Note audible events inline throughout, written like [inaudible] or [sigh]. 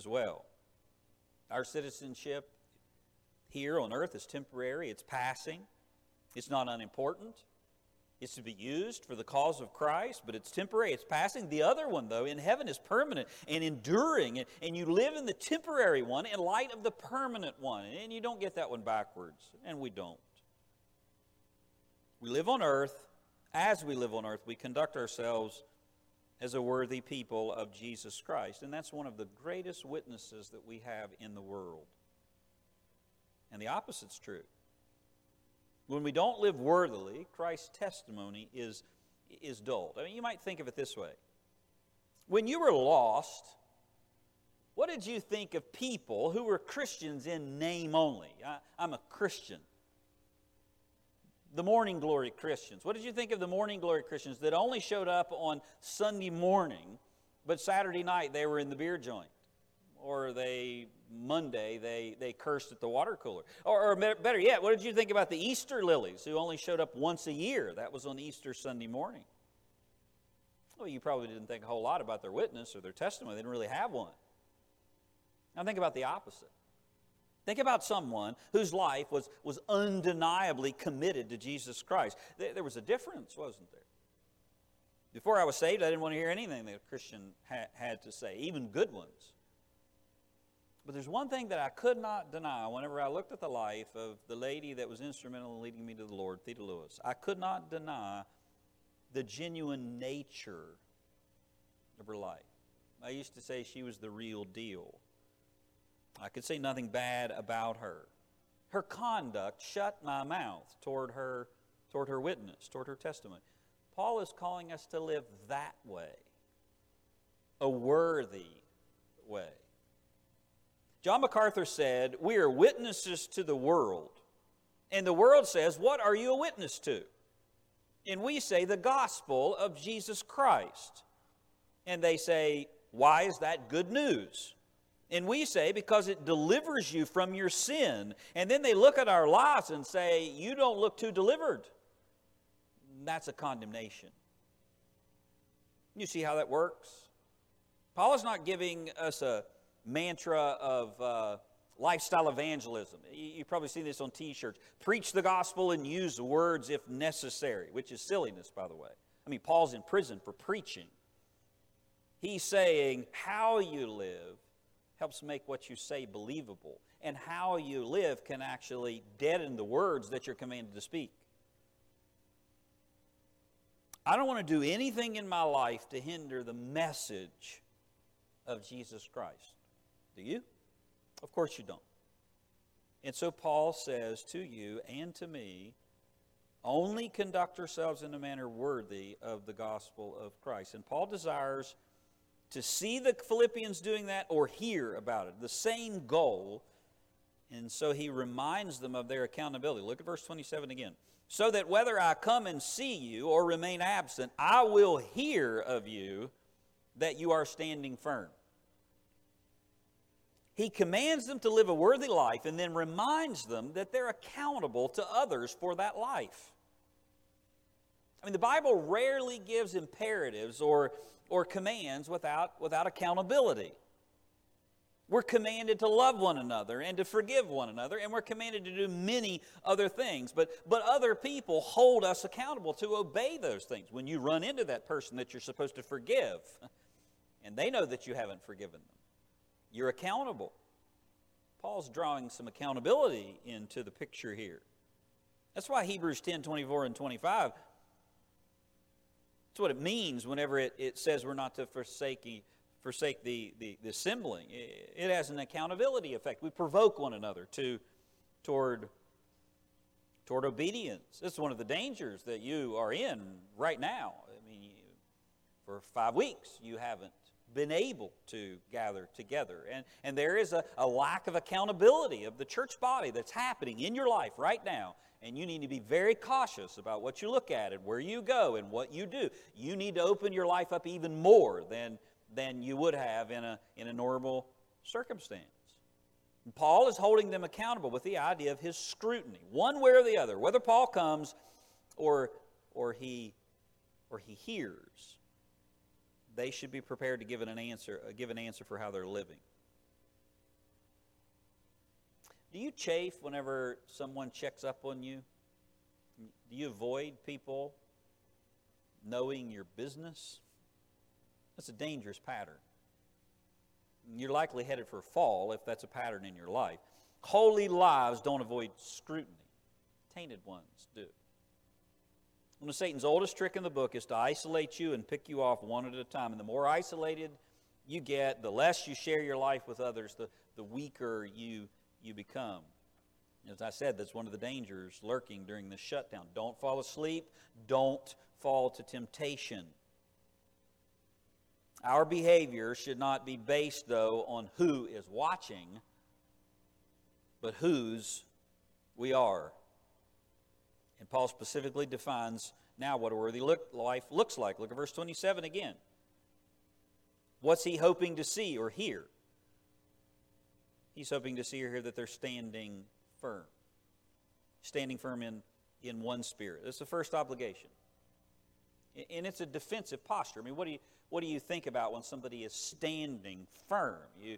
as well. Our citizenship here on earth is temporary, it's passing, it's not unimportant. It's to be used for the cause of Christ, but it's temporary, it's passing. The other one, though, in heaven is permanent and enduring, and you live in the temporary one in light of the permanent one. And you don't get that one backwards, and we don't. We live on earth. As we live on earth, we conduct ourselves as a worthy people of Jesus Christ. And that's one of the greatest witnesses that we have in the world. And the opposite's true. When we don't live worthily, Christ's testimony is, is dulled. I mean, you might think of it this way When you were lost, what did you think of people who were Christians in name only? I, I'm a Christian. The morning glory Christians. What did you think of the morning glory Christians that only showed up on Sunday morning, but Saturday night they were in the beer joint? Or they Monday, they, they cursed at the water cooler. Or, or, better yet, what did you think about the Easter lilies who only showed up once a year? That was on Easter Sunday morning. Well, you probably didn't think a whole lot about their witness or their testimony. They didn't really have one. Now, think about the opposite. Think about someone whose life was, was undeniably committed to Jesus Christ. There, there was a difference, wasn't there? Before I was saved, I didn't want to hear anything that a Christian ha- had to say, even good ones. But there's one thing that I could not deny whenever I looked at the life of the lady that was instrumental in leading me to the Lord, Theda Lewis. I could not deny the genuine nature of her life. I used to say she was the real deal. I could say nothing bad about her. Her conduct shut my mouth toward her, toward her witness, toward her testimony. Paul is calling us to live that way, a worthy way. John MacArthur said, We are witnesses to the world. And the world says, What are you a witness to? And we say, The gospel of Jesus Christ. And they say, Why is that good news? And we say, Because it delivers you from your sin. And then they look at our lives and say, You don't look too delivered. That's a condemnation. You see how that works? Paul is not giving us a mantra of uh, lifestyle evangelism. You, you probably seen this on t shirts. Preach the gospel and use words if necessary, which is silliness, by the way. I mean, Paul's in prison for preaching. He's saying how you live helps make what you say believable, and how you live can actually deaden the words that you're commanded to speak. I don't want to do anything in my life to hinder the message of Jesus Christ. Do you? Of course you don't. And so Paul says to you and to me, only conduct ourselves in a manner worthy of the gospel of Christ. And Paul desires to see the Philippians doing that or hear about it, the same goal. And so he reminds them of their accountability. Look at verse 27 again. So that whether I come and see you or remain absent, I will hear of you that you are standing firm. He commands them to live a worthy life and then reminds them that they're accountable to others for that life. I mean, the Bible rarely gives imperatives or, or commands without, without accountability. We're commanded to love one another and to forgive one another, and we're commanded to do many other things. But, but other people hold us accountable to obey those things. When you run into that person that you're supposed to forgive, and they know that you haven't forgiven them, you're accountable. Paul's drawing some accountability into the picture here. That's why Hebrews 10 24 and 25. That's what it means whenever it, it says we're not to forsake, forsake the, the, the assembling. It, has an accountability effect. We provoke one another to, toward, toward obedience. This is one of the dangers that you are in right now. I mean, for five weeks, you haven't been able to gather together. And, and there is a, a lack of accountability of the church body that's happening in your life right now. And you need to be very cautious about what you look at and where you go and what you do. You need to open your life up even more than, than you would have in a, in a normal circumstance. And Paul is holding them accountable with the idea of his scrutiny, one way or the other, whether Paul comes or, or, he, or he hears they should be prepared to give an answer, give an answer for how they're living. Do you chafe whenever someone checks up on you? Do you avoid people knowing your business? That's a dangerous pattern. You're likely headed for a fall if that's a pattern in your life. Holy lives don't avoid scrutiny, tainted ones do. One of Satan's oldest trick in the book is to isolate you and pick you off one at a time. And the more isolated you get, the less you share your life with others, the, the weaker you, you become. As I said, that's one of the dangers lurking during the shutdown. Don't fall asleep. Don't fall to temptation. Our behavior should not be based, though, on who is watching, but whose we are. And Paul specifically defines now what a worthy look, life looks like. Look at verse 27 again. What's he hoping to see or hear? He's hoping to see hear that they're standing firm. Standing firm in, in one spirit. That's the first obligation. And it's a defensive posture. I mean, what do you, what do you think about when somebody is standing firm? You,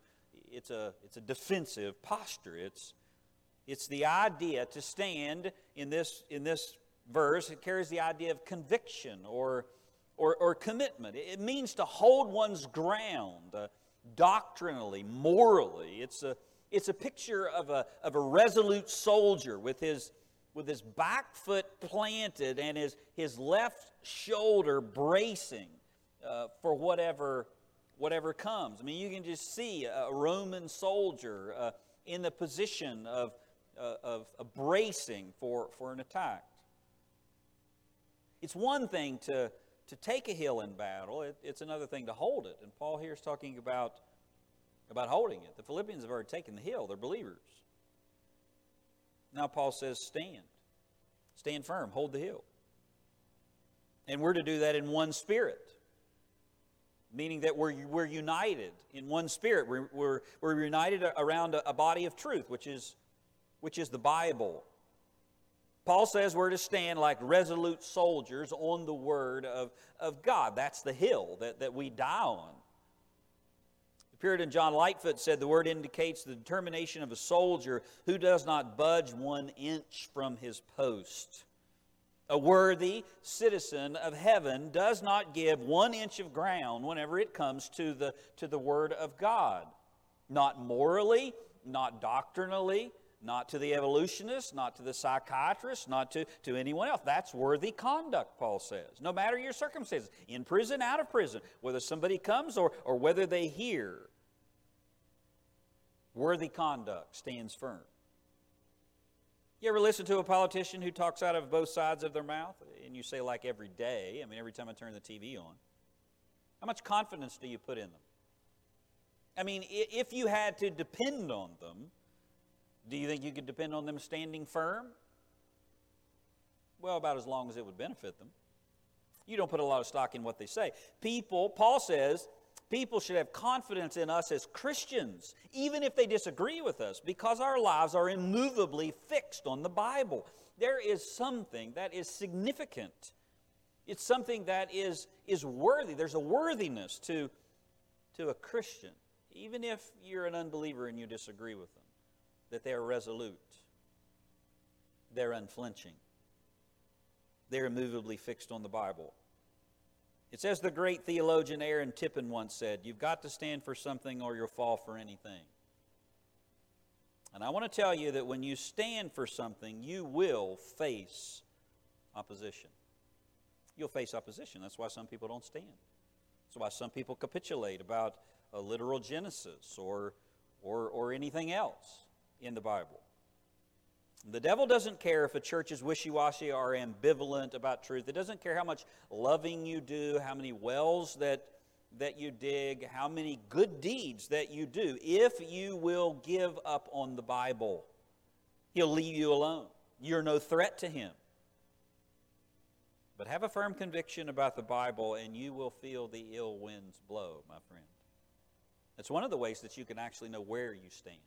it's, a, it's a defensive posture. It's, it's the idea to stand in this, in this verse, it carries the idea of conviction or, or, or commitment. It means to hold one's ground uh, doctrinally, morally. It's a, it's a picture of a, of a resolute soldier with his, with his back foot planted and his, his left shoulder bracing uh, for whatever, whatever comes. I mean, you can just see a Roman soldier uh, in the position of, uh, of, bracing for, for an attack. It's one thing to, to take a hill in battle, it, it's another thing to hold it. And Paul here is talking about, about holding it. The Philippians have already taken the hill, they're believers. Now Paul says, stand. Stand firm, hold the hill. And we're to do that in one spirit meaning that we're, we're united in one spirit. We're, we're, we're united around a, a body of truth, which is, which is the Bible. Paul says we're to stand like resolute soldiers on the word of, of God. That's the hill that, that we die on. Puritan John Lightfoot said the word indicates the determination of a soldier who does not budge one inch from his post. A worthy citizen of heaven does not give one inch of ground whenever it comes to the, to the Word of God. Not morally, not doctrinally, not to the evolutionist, not to the psychiatrist, not to, to anyone else. That's worthy conduct, Paul says. No matter your circumstances, in prison, out of prison, whether somebody comes or, or whether they hear, worthy conduct stands firm. You ever listen to a politician who talks out of both sides of their mouth? And you say, like every day, I mean, every time I turn the TV on. How much confidence do you put in them? I mean, if you had to depend on them, do you think you could depend on them standing firm? Well, about as long as it would benefit them. You don't put a lot of stock in what they say. People, Paul says, people should have confidence in us as Christians, even if they disagree with us, because our lives are immovably fixed on the Bible. There is something that is significant. It's something that is, is worthy. There's a worthiness to, to a Christian, even if you're an unbeliever and you disagree with them, that they're resolute, they're unflinching, they're immovably fixed on the Bible. It's as the great theologian Aaron Tippin once said you've got to stand for something or you'll fall for anything. And I want to tell you that when you stand for something, you will face opposition. You'll face opposition. That's why some people don't stand. That's why some people capitulate about a literal Genesis or, or, or anything else in the Bible. The devil doesn't care if a church is wishy washy or ambivalent about truth. It doesn't care how much loving you do, how many wells that, that you dig, how many good deeds that you do. If you will give up on the Bible, he'll leave you alone. You're no threat to him. But have a firm conviction about the Bible, and you will feel the ill winds blow, my friend. That's one of the ways that you can actually know where you stand.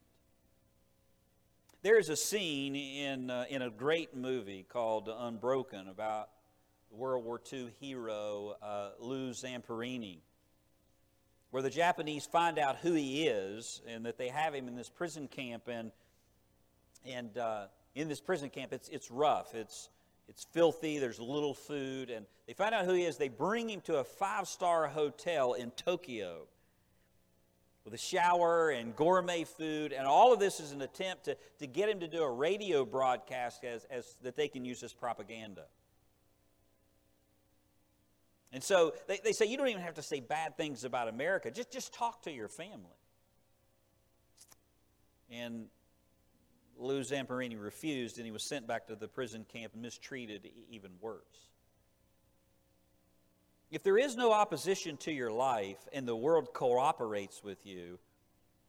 There's a scene in, uh, in a great movie called Unbroken about World War II hero uh, Lou Zamperini, where the Japanese find out who he is and that they have him in this prison camp. And, And uh, in this prison camp, it's, it's rough. It's, it's filthy. There's little food. And they find out who he is. They bring him to a five star hotel in Tokyo with a shower and gourmet food. And all of this is an attempt to, to get him to do a radio broadcast as, as, that they can use as propaganda. And so they, they say you don't even have to say bad things about America, just, just talk to your family. And Lou Zamperini refused, and he was sent back to the prison camp and mistreated even worse. If there is no opposition to your life and the world cooperates with you,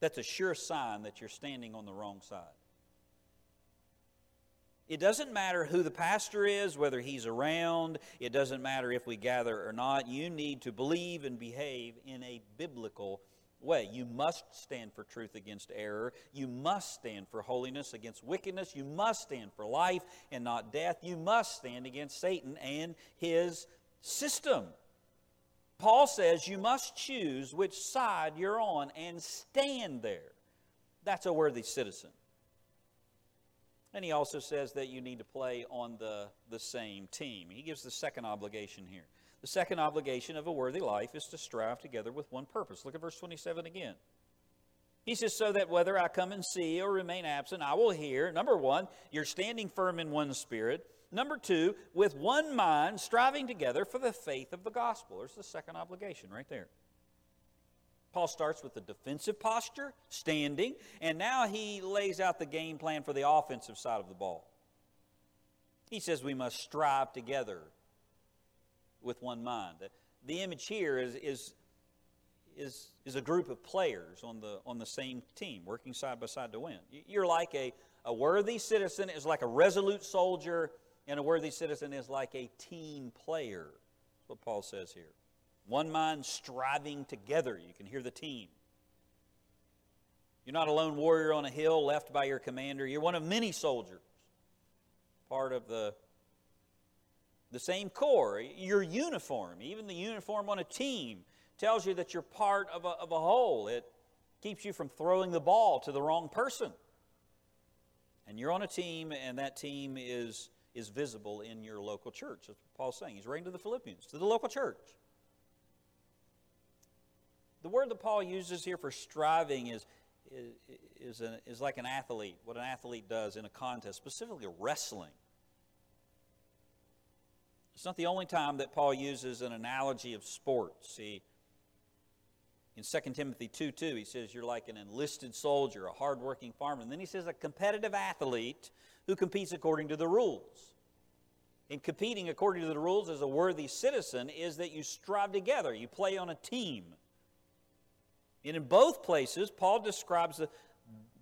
that's a sure sign that you're standing on the wrong side. It doesn't matter who the pastor is, whether he's around, it doesn't matter if we gather or not. You need to believe and behave in a biblical way. You must stand for truth against error. You must stand for holiness against wickedness. You must stand for life and not death. You must stand against Satan and his system. Paul says you must choose which side you're on and stand there. That's a worthy citizen. And he also says that you need to play on the, the same team. He gives the second obligation here. The second obligation of a worthy life is to strive together with one purpose. Look at verse 27 again. He says, So that whether I come and see or remain absent, I will hear. Number one, you're standing firm in one spirit. Number two, with one mind, striving together for the faith of the gospel. There's the second obligation right there. Paul starts with the defensive posture, standing, and now he lays out the game plan for the offensive side of the ball. He says we must strive together with one mind. The, image here is, is, is, is a group of players on the, on the same team, working side by side to win. You're like a, a worthy citizen is like a resolute soldier and a worthy citizen is like a team player. That's what Paul says here. One mind striving together. You can hear the team. You're not a lone warrior on a hill left by your commander. You're one of many soldiers, part of the, the same corps. Your uniform, even the uniform on a team, tells you that you're part of a, of a whole. It keeps you from throwing the ball to the wrong person. And you're on a team, and that team is is visible in your local church. That's what Paul's saying. He's writing to the Philippians, to the local church. The word that Paul uses here for striving is, is, is, a, is like an athlete, what an athlete does in a contest, specifically wrestling. It's not the only time that Paul uses an analogy of sports. See, in 2 Timothy 2 2, he says, You're like an enlisted soldier, a hardworking farmer. And then he says, A competitive athlete who competes according to the rules. In competing according to the rules as a worthy citizen is that you strive together, you play on a team. And in both places, Paul describes the,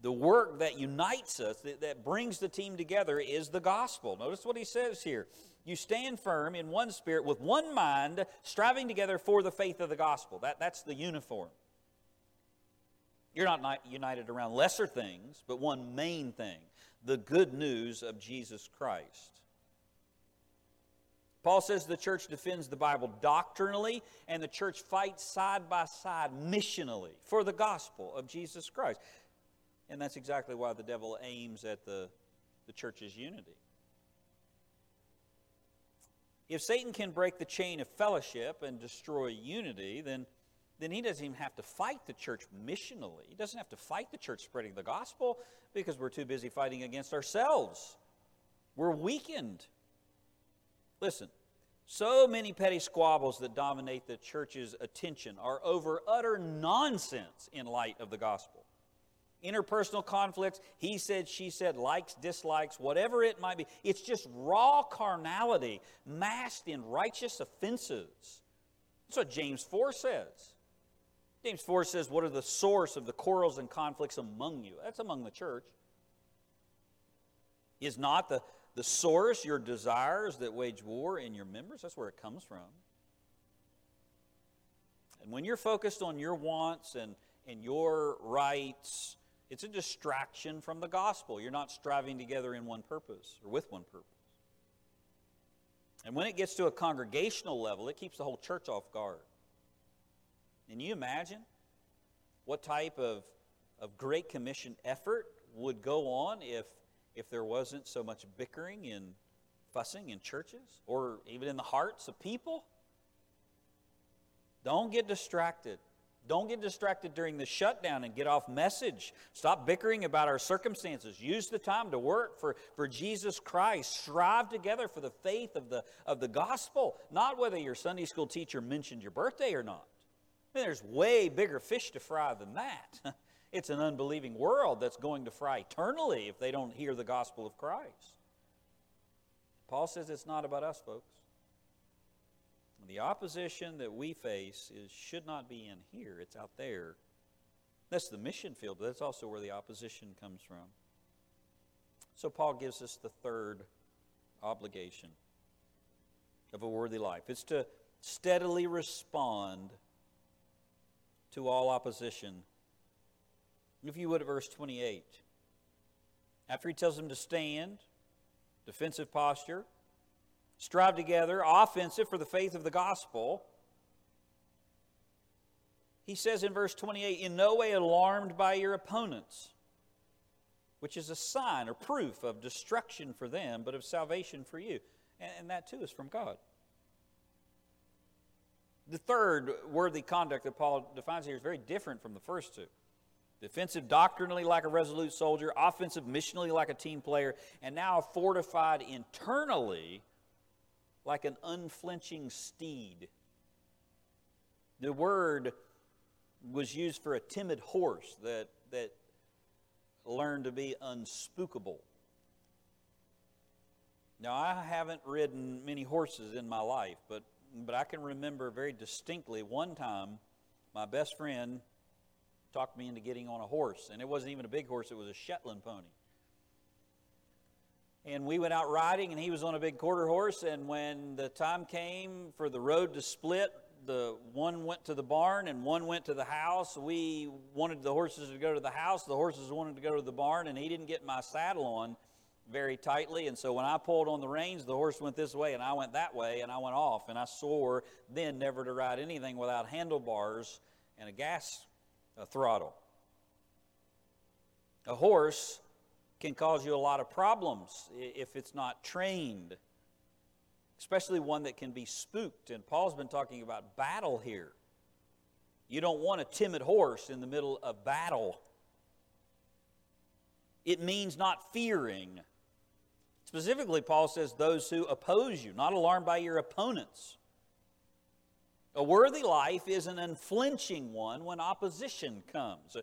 the work that unites us, that, that brings the team together, is the gospel. Notice what he says here. You stand firm in one spirit with one mind, striving together for the faith of the gospel. That, that's the uniform. You're not united around lesser things, but one main thing the good news of Jesus Christ. Paul says the church defends the Bible doctrinally, and the church fights side by side missionally for the gospel of Jesus Christ. And that's exactly why the devil aims at the, the church's unity. If Satan can break the chain of fellowship and destroy unity, then then he doesn't even have to fight the church missionally. He doesn't have to fight the church spreading the gospel because we're too busy fighting against ourselves. We're weakened. Listen, so many petty squabbles that dominate the church's attention are over utter nonsense in light of the gospel. Interpersonal conflicts, he said, she said, likes, dislikes, whatever it might be. It's just raw carnality masked in righteous offenses. That's what James 4 says. James 4 says, What are the source of the quarrels and conflicts among you? That's among the church. Is not the, the source your desires that wage war in your members? That's where it comes from. And when you're focused on your wants and, and your rights, it's a distraction from the gospel. You're not striving together in one purpose or with one purpose. And when it gets to a congregational level, it keeps the whole church off guard. Can you imagine what type of, of Great Commission effort would go on if, if there wasn't so much bickering and fussing in churches or even in the hearts of people? Don't get distracted. Don't get distracted during the shutdown and get off message. Stop bickering about our circumstances. Use the time to work for, for Jesus Christ. Strive together for the faith of the, of the gospel, not whether your Sunday school teacher mentioned your birthday or not. I mean, there's way bigger fish to fry than that. [laughs] It's an unbelieving world that's going to fry eternally if they don't hear the gospel of Christ. Paul says it's not about us, folks. The opposition that we face is, should not be in here, it's out there. That's the mission field, but that's also where the opposition comes from. So, Paul gives us the third obligation of a worthy life it's to steadily respond to all opposition. If you would, at verse 28. After he tells them to stand, defensive posture, strive together, offensive for the faith of the gospel. He says in verse 28 in no way alarmed by your opponents, which is a sign or proof of destruction for them, but of salvation for you. And, that too is from God. The third worthy conduct that Paul defines here is very different from the first two. Defensive doctrinally like a resolute soldier, offensive missionally like a team player, and now fortified internally like an unflinching steed. The word was used for a timid horse that, that learned to be unspookable. Now, I haven't ridden many horses in my life, but, but I can remember very distinctly one time my best friend talked me into getting on a horse. And it wasn't even a big horse, it was a Shetland pony. And we went out riding, and he was on a big quarter horse. And when the time came for the road to split, the one went to the barn and one went to the house. We wanted the horses to go to the house. The horses wanted to go to the barn, and he didn't get my saddle on very tightly. And so when I pulled on the reins, the horse went this way, and I went that way, and I went off. And I swore then never to ride anything without handlebars and a gas a throttle. A horse can cause you a lot of problems if it's not trained, especially one that can be spooked. And Paul's been talking about battle here. You don't want a timid horse in the middle of battle. It means not fearing. Specifically, Paul says those who oppose you, not alarmed by your opponents. A worthy life is an unflinching one when opposition comes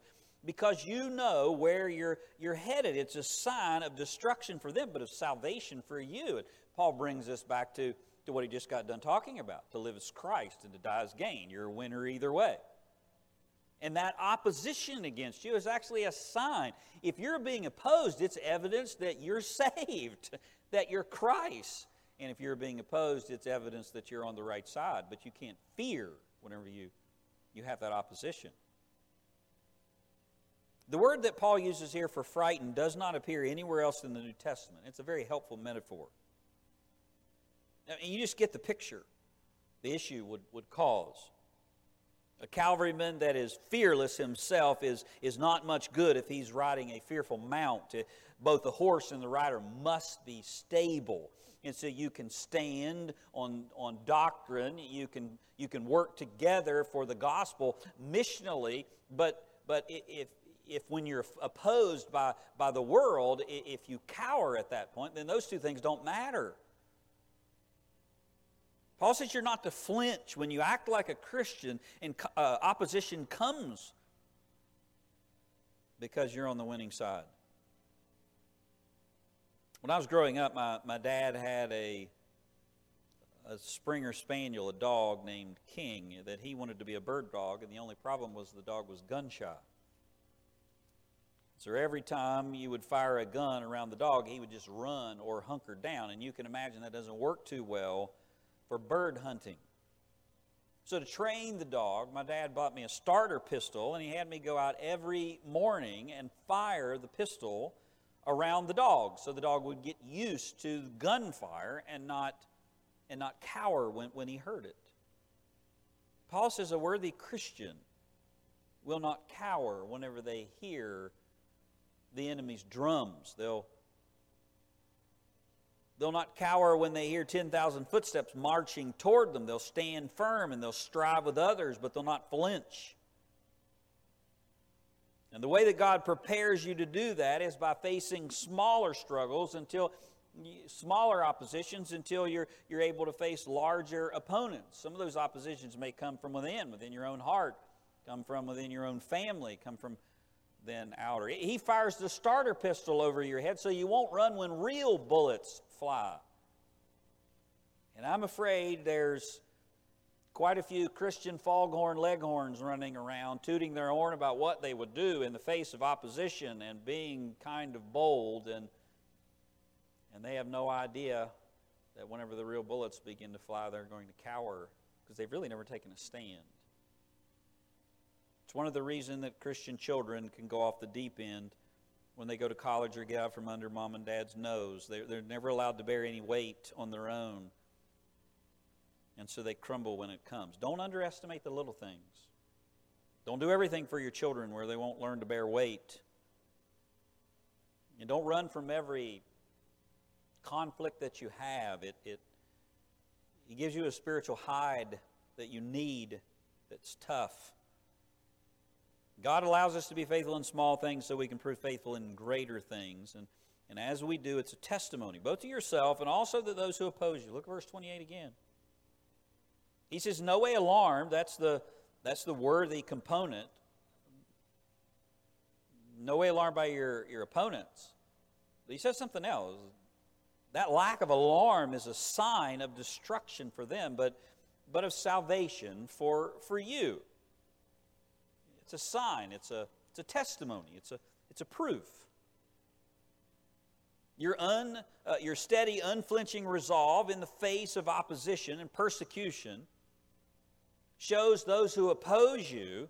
because you know where you're, you're headed. It's a sign of destruction for them, but of salvation for you. And Paul brings this back to, to what he just got done talking about. To live as Christ and to die as gain. You're a winner either way. And that opposition against you is actually a sign. If you're being opposed, it's evidence that you're [laughs] saved, that you're Christ. And if you're being opposed, it's evidence that you're on the right side. But you can't fear whenever you, you have that opposition. The word that Paul uses here for frightened does not appear anywhere else in the New Testament. It's a very helpful metaphor. You just get the picture the issue would, would cause. A cavalryman that is fearless himself is, is not much good if he's riding a fearful mount. Eh, both the horse and the rider must be stable and so you can stand on, on doctrine you can you can work together for the gospel missionally but but if if when you're opposed by by the world if you cower at that point then those two things don't matter paul says you're not to flinch when you act like a christian and uh, opposition comes because you're on the winning side when I was growing up, my, my dad had a, a Springer Spaniel, a dog named King, that he wanted to be a bird dog, and the only problem was the dog was gun shy. So every time you would fire a gun around the dog, he would just run or hunker down. And you can imagine that doesn't work too well for bird hunting. So to train the dog, my dad bought me a starter pistol, and he had me go out every morning and fire the pistol around the dog so the dog would get used to gunfire and not, and not cower when, when he heard it. Paul says a worthy Christian will not cower whenever they hear the enemy's drums. They'll, They'll not cower when they hear 10,000 footsteps marching toward them. They'll stand firm and they'll strive with others, but they'll not flinch. And the way that God prepares you to do that is by facing smaller struggles until smaller oppositions until you're, you're able to face larger opponents. Some of those oppositions may come from within, within your own heart, come from within your own family, come from then outer. He fires the starter pistol over your head so you won't run when real bullets fly. And I'm afraid there's quite a few Christian foghorn leghorns running around, tooting their horn about what they would do in the face of opposition and being kind of bold, and, and they have no idea that whenever the real bullets begin to fly, they're going to cower because they've really never taken a stand. It's one of the reasons that Christian children can go off the deep end when they go to college or get out from under mom and dad's nose. They're, they're never allowed to bear any weight on their own and so they crumble when it comes. Don't underestimate the little things. Don't do everything for your children where they won't learn to bear weight. And don't run from every conflict that you have. It, it, it gives you a spiritual hide that you need that's tough. God allows us to be faithful in small things so we can prove faithful in greater things. And, and as we do, it's a testimony, both to yourself and also to those who oppose you. Look at verse 28 again. He says, No way alarmed. That's the, that's the worthy component. No way alarmed by your, your opponents. But he says something else. That lack of alarm is a sign of destruction for them, but, but of salvation for, for you. It's a sign, it's a, it's a testimony, it's a, it's a proof. Your, un, uh, your steady, unflinching resolve in the face of opposition and persecution shows those who oppose you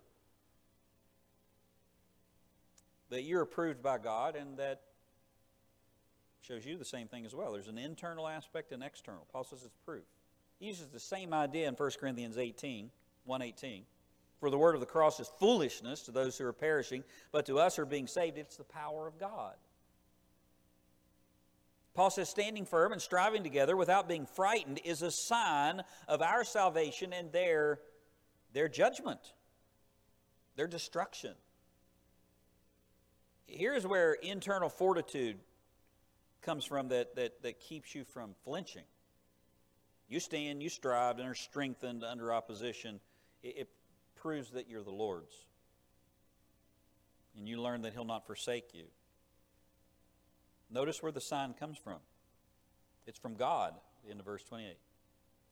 that you're approved by God and that shows you the same thing as well. There's an internal aspect and external. Paul says it's proof. He uses the same idea in 1 Corinthians 18, 118. For the word of the cross is foolishness to those who are perishing, but to us who are being saved, it's the power of God. Paul says, standing firm and striving together without being frightened is a sign of our salvation and their their judgment, their destruction. Here's where internal fortitude comes from that, that, that keeps you from flinching. You stand, you strive, and are strengthened under opposition. It, it proves that you're the Lord's. And you learn that He'll not forsake you. Notice where the sign comes from. It's from God, in verse 28.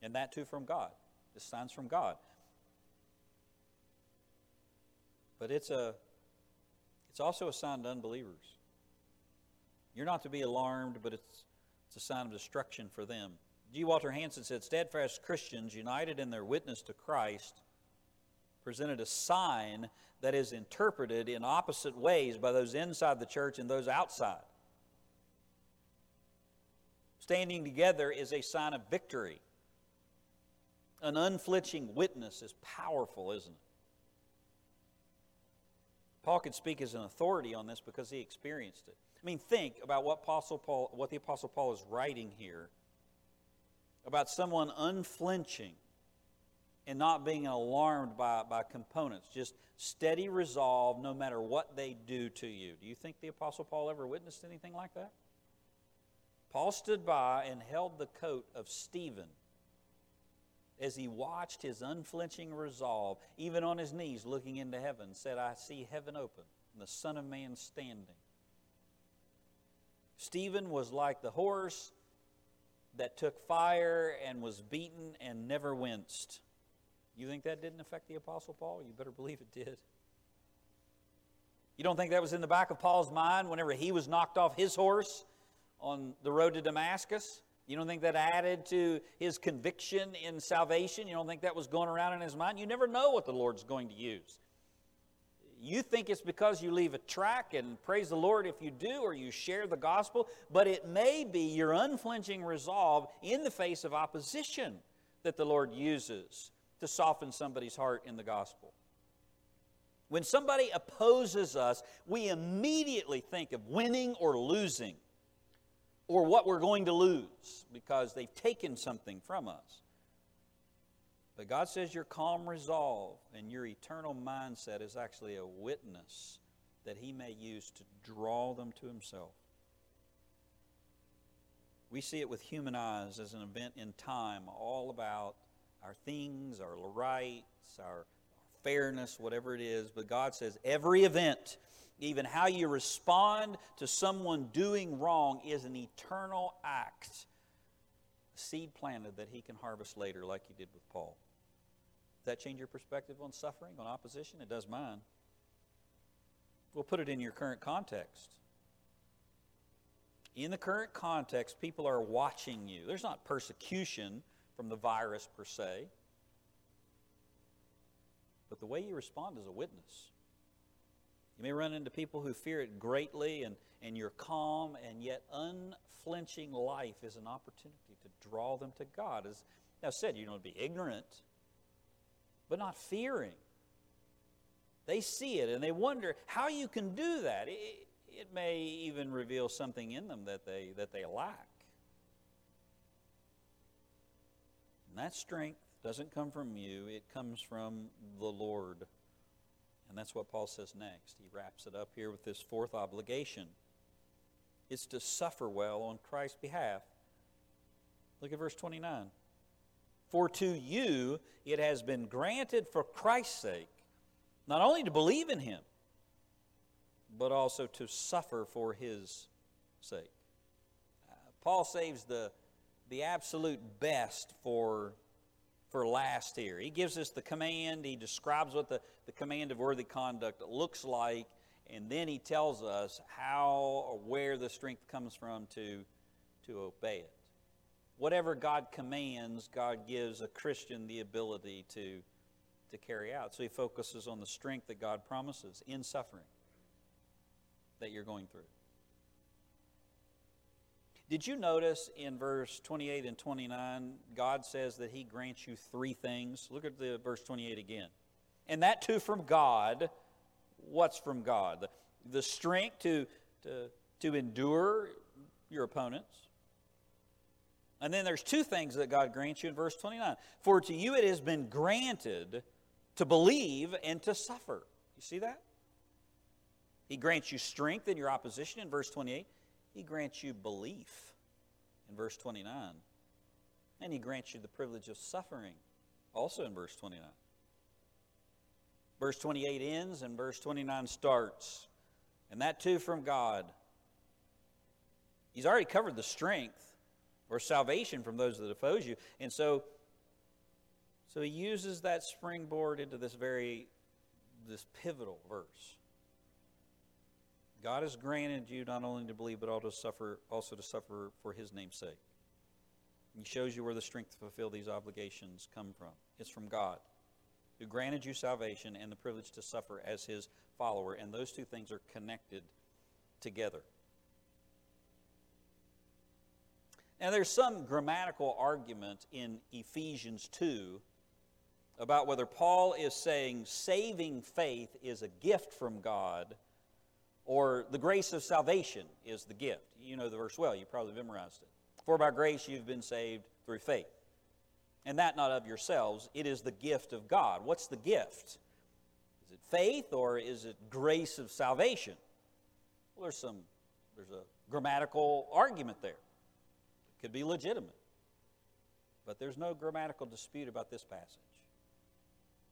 And that too from God. This sign's from God. But it's, a, it's also a sign to unbelievers. You're not to be alarmed, but it's, it's a sign of destruction for them. G. Walter Hansen said steadfast Christians, united in their witness to Christ, presented a sign that is interpreted in opposite ways by those inside the church and those outside. Standing together is a sign of victory. An unflinching witness is powerful, isn't it? Paul could speak as an authority on this because he experienced it. I mean, think about what Apostle Paul, what the Apostle Paul is writing here about someone unflinching and not being alarmed by, by components, just steady resolve no matter what they do to you. Do you think the Apostle Paul ever witnessed anything like that? Paul stood by and held the coat of Stephen as he watched his unflinching resolve, even on his knees looking into heaven, said, I see heaven open and the Son of Man standing. Stephen was like the horse that took fire and was beaten and never winced. You think that didn't affect the Apostle Paul? You better believe it did. You don't think that was in the back of Paul's mind whenever he was knocked off his horse on the road to Damascus? You don't think that added to his conviction in salvation? You don't think that was going around in his mind? You never know what the Lord's going to use. You think it's because you leave a track and praise the Lord if you do or you share the gospel, but it may be your unflinching resolve in the face of opposition that the Lord uses to soften somebody's heart in the gospel. When somebody opposes us, we immediately think of winning or losing or what we're going to lose because they've taken something from us. But God says your calm resolve and your eternal mindset is actually a witness that He may use to draw them to Himself. We see it with human eyes as an event in time, all about our things, our rights, our fairness, whatever it is. But God says every event, even how you respond to someone doing wrong, is an eternal act. A seed planted that He can harvest later, like He did with Paul. Does that change your perspective on suffering, on opposition? It does mine. We'll put it in your current context. In the current context, people are watching you. There's not persecution from the virus per se, but the way you respond is a witness. You may run into people who fear it greatly, and, and your calm and yet unflinching life is an opportunity to draw them to God. As I said, you don't be ignorant, but not fearing. They see it and they wonder how you can do that. It, it may even reveal something in them that they, that they lack. That strength doesn't come from you, it comes from the Lord. And that's what Paul says next. He wraps it up here with this fourth obligation it's to suffer well on Christ's behalf. Look at verse 29. For to you it has been granted for Christ's sake not only to believe in him, but also to suffer for his sake. Uh, Paul saves the, the absolute best for, for last here. He gives us the command, he describes what the, the command of worthy conduct looks like, and then he tells us how or where the strength comes from to, to obey it. Whatever God commands, God gives a Christian the ability to to carry out. So he focuses on the strength that God promises in suffering that you're going through. Did you notice in verse 28 and 29, God says that he grants you three things? Look at the verse 28 again. And that too from God. What's from God? The, the strength to, to, to endure your opponents. And then there's two things that God grants you in verse 29. For to you it has been granted to believe and to suffer. You see that? He grants you strength in your opposition in verse 28. He grants you belief in verse 29. And he grants you the privilege of suffering also in verse 29. Verse 28 ends and verse 29 starts. And that too from God. He's already covered the strength or salvation from those that oppose you. And so so he uses that springboard into this very this pivotal verse. God has granted you not only to believe, but also to suffer, also to suffer for his name's sake. He shows you where the strength to fulfill these obligations come from. It's from God, who granted you salvation and the privilege to suffer as his follower. And those two things are connected together. Now, there's some grammatical argument in Ephesians 2 about whether Paul is saying saving faith is a gift from God or the grace of salvation is the gift. You know the verse well, you probably memorized it. For by grace you've been saved through faith. And that not of yourselves, it is the gift of God. What's the gift? Is it faith or is it grace of salvation? Well, there's some there's a grammatical argument there. It could be legitimate. But there's no grammatical dispute about this passage.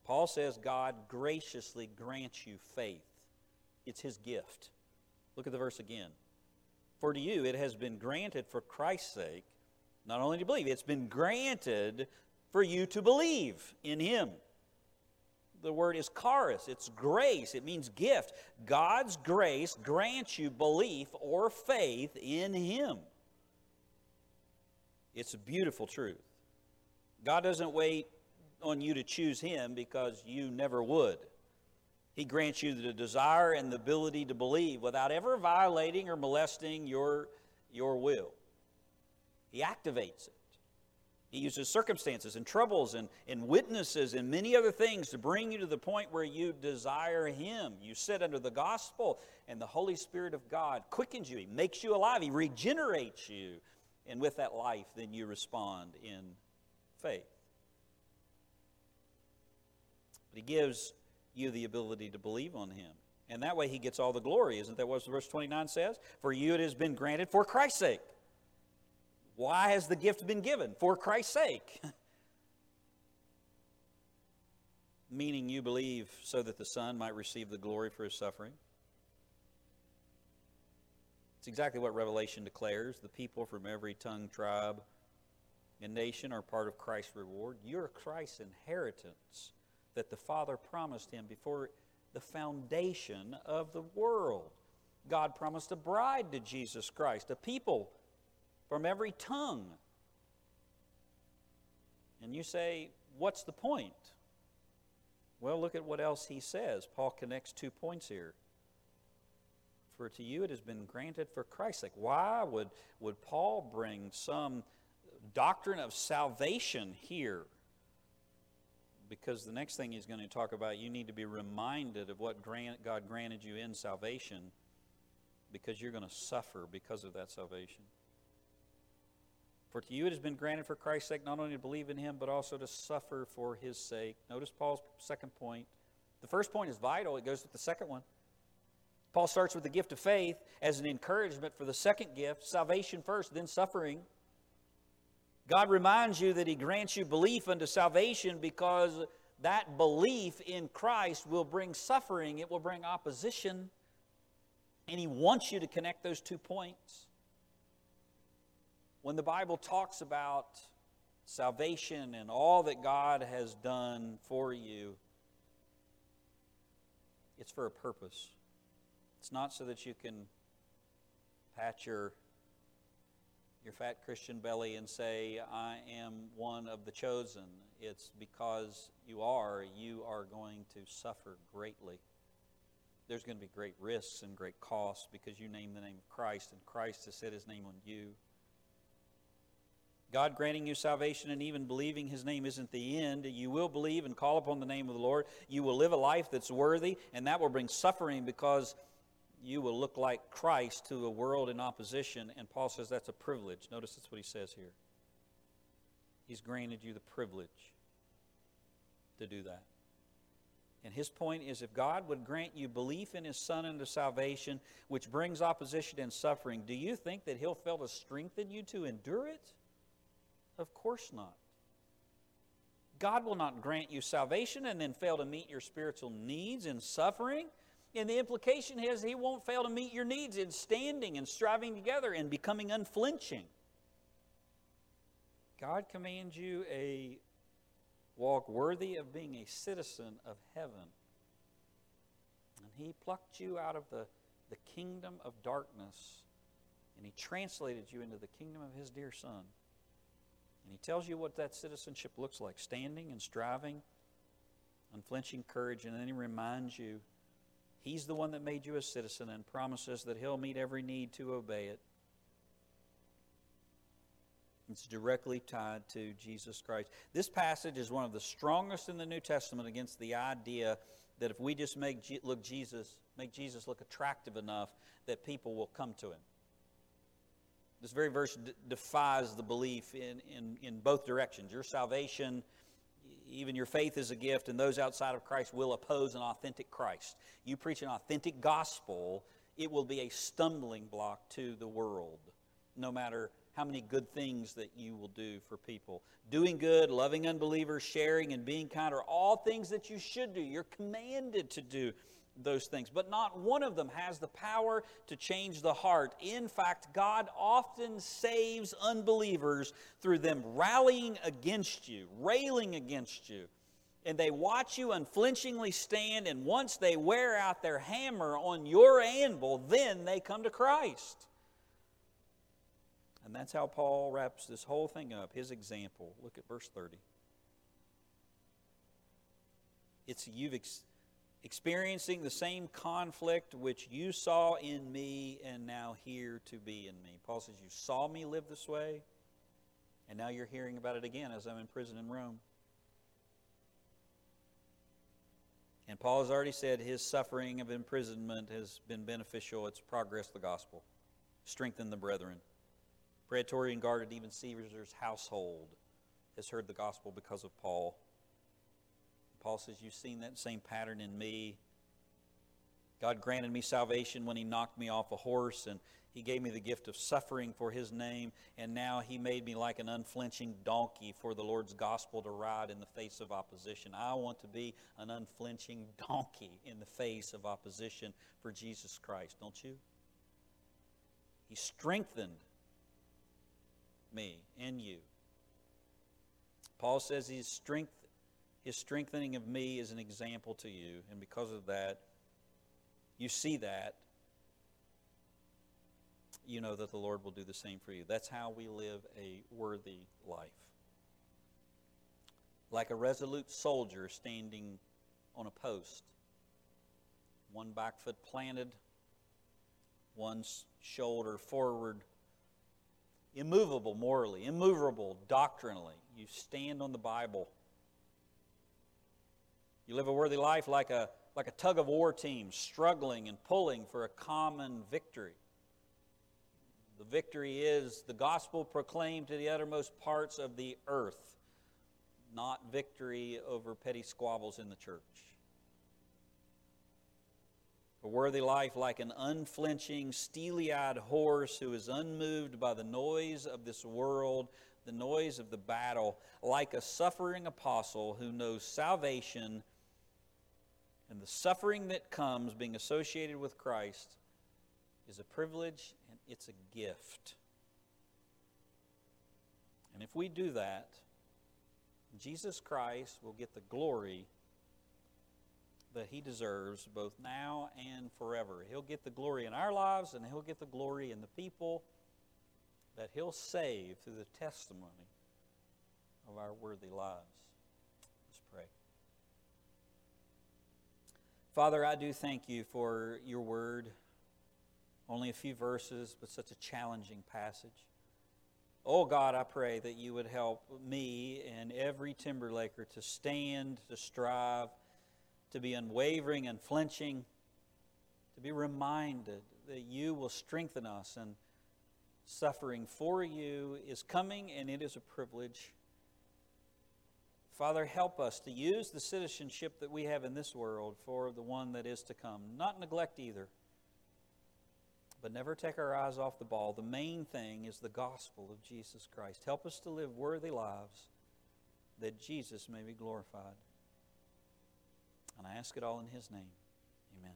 Paul says God graciously grants you faith. It's his gift. Look at the verse again. For to you it has been granted for Christ's sake, not only to believe, it's been granted for you to believe in him. The word is charis, it's grace, it means gift. God's grace grants you belief or faith in him. It's a beautiful truth. God doesn't wait on you to choose Him because you never would. He grants you the desire and the ability to believe without ever violating or molesting your, your will. He activates it. He uses circumstances and troubles and, and witnesses and many other things to bring you to the point where you desire Him. You sit under the gospel, and the Holy Spirit of God quickens you. He makes you alive, He regenerates you. And with that life, then you respond in faith. But He gives you the ability to believe on Him. And that way He gets all the glory. Isn't that what verse 29 says? For you it has been granted for Christ's sake. Why has the gift been given? For Christ's sake. [laughs] Meaning you believe so that the Son might receive the glory for his suffering. It's exactly what Revelation declares. The people from every tongue, tribe, and nation are part of Christ's reward. You're Christ's inheritance that the Father promised him before the foundation of the world. God promised a bride to Jesus Christ, a people from every tongue. And you say, what's the point? Well, look at what else he says. Paul connects two points here. For to you it has been granted for Christ's sake. Why would, would Paul bring some doctrine of salvation here? Because the next thing he's going to talk about, you need to be reminded of what grant, God granted you in salvation because you're going to suffer because of that salvation. For to you it has been granted for Christ's sake not only to believe in him, but also to suffer for his sake. Notice Paul's second point. The first point is vital, it goes with the second one. Paul starts with the gift of faith as an encouragement for the second gift salvation first, then suffering. God reminds you that he grants you belief unto salvation because that belief in Christ will bring suffering, it will bring opposition. And he wants you to connect those two points. When the Bible talks about salvation and all that God has done for you, it's for a purpose. It's not so that you can pat your your fat Christian belly and say, I am one of the chosen. It's because you are, you are going to suffer greatly. There's going to be great risks and great costs because you name the name of Christ, and Christ has set his name on you. God granting you salvation and even believing His name isn't the end. You will believe and call upon the name of the Lord. You will live a life that's worthy, and that will bring suffering because you will look like Christ to a world in opposition. And Paul says that's a privilege. Notice that's what he says here. He's granted you the privilege to do that. And his point is if God would grant you belief in his Son into salvation, which brings opposition and suffering, do you think that he'll fail to strengthen you to endure it? Of course not. God will not grant you salvation and then fail to meet your spiritual needs in suffering. And the implication is He won't fail to meet your needs in standing and striving together and becoming unflinching. God commands you a walk worthy of being a citizen of heaven. And He plucked you out of the, the kingdom of darkness and He translated you into the kingdom of His dear Son. And he tells you what that citizenship looks like standing and striving, unflinching courage, and then he reminds you he's the one that made you a citizen and promises that he'll meet every need to obey it. It's directly tied to Jesus Christ. This passage is one of the strongest in the New Testament against the idea that if we just make look Jesus, make Jesus look attractive enough, that people will come to him. This very verse d- defies the belief in, in, in both directions. Your salvation, even your faith is a gift, and those outside of Christ will oppose an authentic Christ. You preach an authentic gospel, it will be a stumbling block to the world, no matter how many good things that you will do for people. Doing good, loving unbelievers, sharing, and being kind are all things that you should do. You're commanded to do those things, but not one of them has the power to change the heart. In fact, God often saves unbelievers through them rallying against you, railing against you. And they watch you unflinchingly stand, and once they wear out their hammer on your anvil, then they come to Christ. And that's how Paul wraps this whole thing up, his example. Look at verse 30. It's you've experiencing the same conflict which you saw in me and now hear to be in me. Paul says, You saw me live this way, And now you're hearing about it again as I'm in prison in Rome. And Paul has already said his suffering of imprisonment has been beneficial. It's progressed the gospel, strengthened the brethren. Praetorian guarded even Caesar's household has heard the gospel because of Paul. Paul says, You've seen that same pattern in me. God granted me salvation when He knocked me off a horse, and He gave me the gift of suffering for His name, and now He made me like an unflinching donkey for the Lord's gospel to ride in the face of opposition. I want to be an unflinching donkey in the face of opposition for Jesus Christ, don't you? He strengthened me and you. Paul says his strength his strengthening of me is an example to you, and because of that, you see that, you know that the Lord will do the same for you. That's how we live a worthy life. Like a resolute soldier standing on a post, one back foot planted, one shoulder forward, immovable morally, immovable doctrinally. You stand on the Bible. You live a worthy life like a like a tug of war team struggling and pulling for a common victory. The victory is the gospel proclaimed to the uttermost parts of the earth, not victory over petty squabbles in the church. A worthy life like an unflinching, steely eyed horse who is unmoved by the noise of this world, the noise of the battle, like a suffering apostle who knows salvation and the suffering that comes being associated with Christ is a privilege and it's a gift. And if we do that, Jesus Christ will get the glory that he deserves both now and forever. He'll get the glory in our lives and he'll get the glory in the people that he'll save through the testimony of our worthy lives. Father, I do thank you for your word. Only a few verses, but such a challenging passage. Oh God, I pray that you would help me and every Timberlaker to stand, to strive, to be unwavering and flinching, to be reminded that you will strengthen us and suffering for you is coming and it is a privilege. Father, help us to use the citizenship that we have in this world for the one that is to come. Not neglect either, but never take our eyes off the ball. The main thing is the gospel of Jesus Christ. Help us to live worthy lives that Jesus may be glorified. And I ask it all in His name. Amen.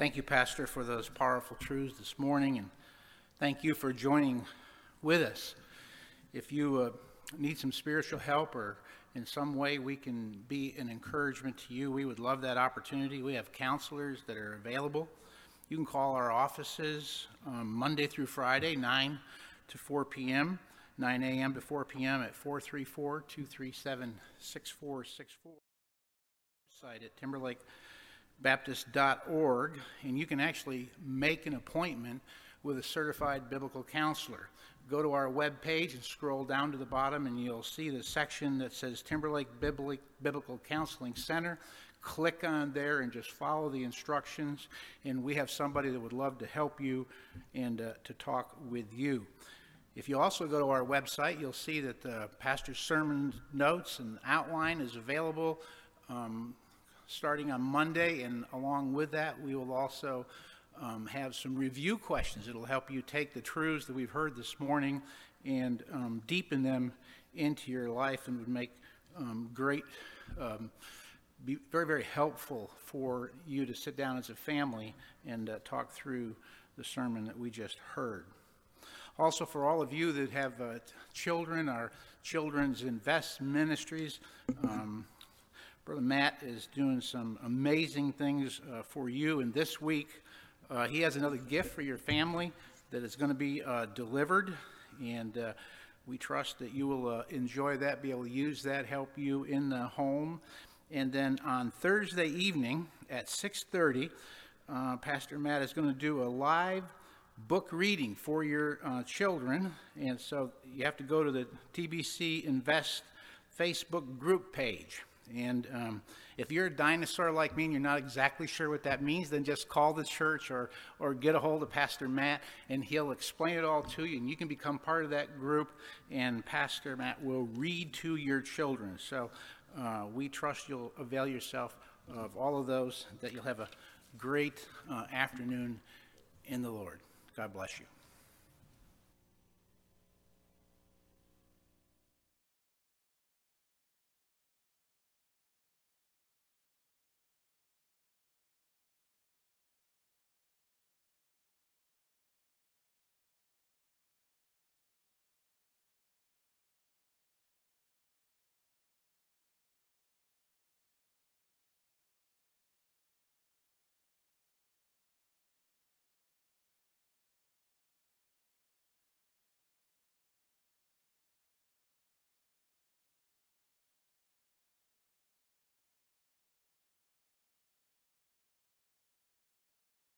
Thank you, Pastor, for those powerful truths this morning, and thank you for joining with us. If you uh, need some spiritual help or in some way we can be an encouragement to you, we would love that opportunity. We have counselors that are available. You can call our offices um, Monday through Friday, 9 to 4 p.m., 9 a.m. to 4 p.m. at 434 237 6464. Site at Timberlake baptist.org, and you can actually make an appointment with a certified biblical counselor. Go to our web page and scroll down to the bottom, and you'll see the section that says Timberlake Biblical Counseling Center. Click on there and just follow the instructions, and we have somebody that would love to help you and uh, to talk with you. If you also go to our website, you'll see that the pastor's sermon notes and outline is available. Um, starting on Monday, and along with that, we will also um, have some review questions. It'll help you take the truths that we've heard this morning and um, deepen them into your life and would make um, great, um, be very, very helpful for you to sit down as a family and uh, talk through the sermon that we just heard. Also, for all of you that have uh, children, our Children's Invest Ministries, um, Brother Matt is doing some amazing things uh, for you. And this week, uh, he has another gift for your family that is going to be uh, delivered. And uh, we trust that you will uh, enjoy that, be able to use that, help you in the home. And then on Thursday evening at 6:30, uh, Pastor Matt is going to do a live book reading for your children. And so you have to go to the TBC Invest Facebook group page. And um, if you're a dinosaur like me and you're not exactly sure what that means, then just call the church or, or get a hold of Pastor Matt and he'll explain it all to you. And you can become part of that group, and Pastor Matt will read to your children. So uh, we trust you'll avail yourself of all of those, that you'll have a great uh, afternoon in the Lord. God bless you.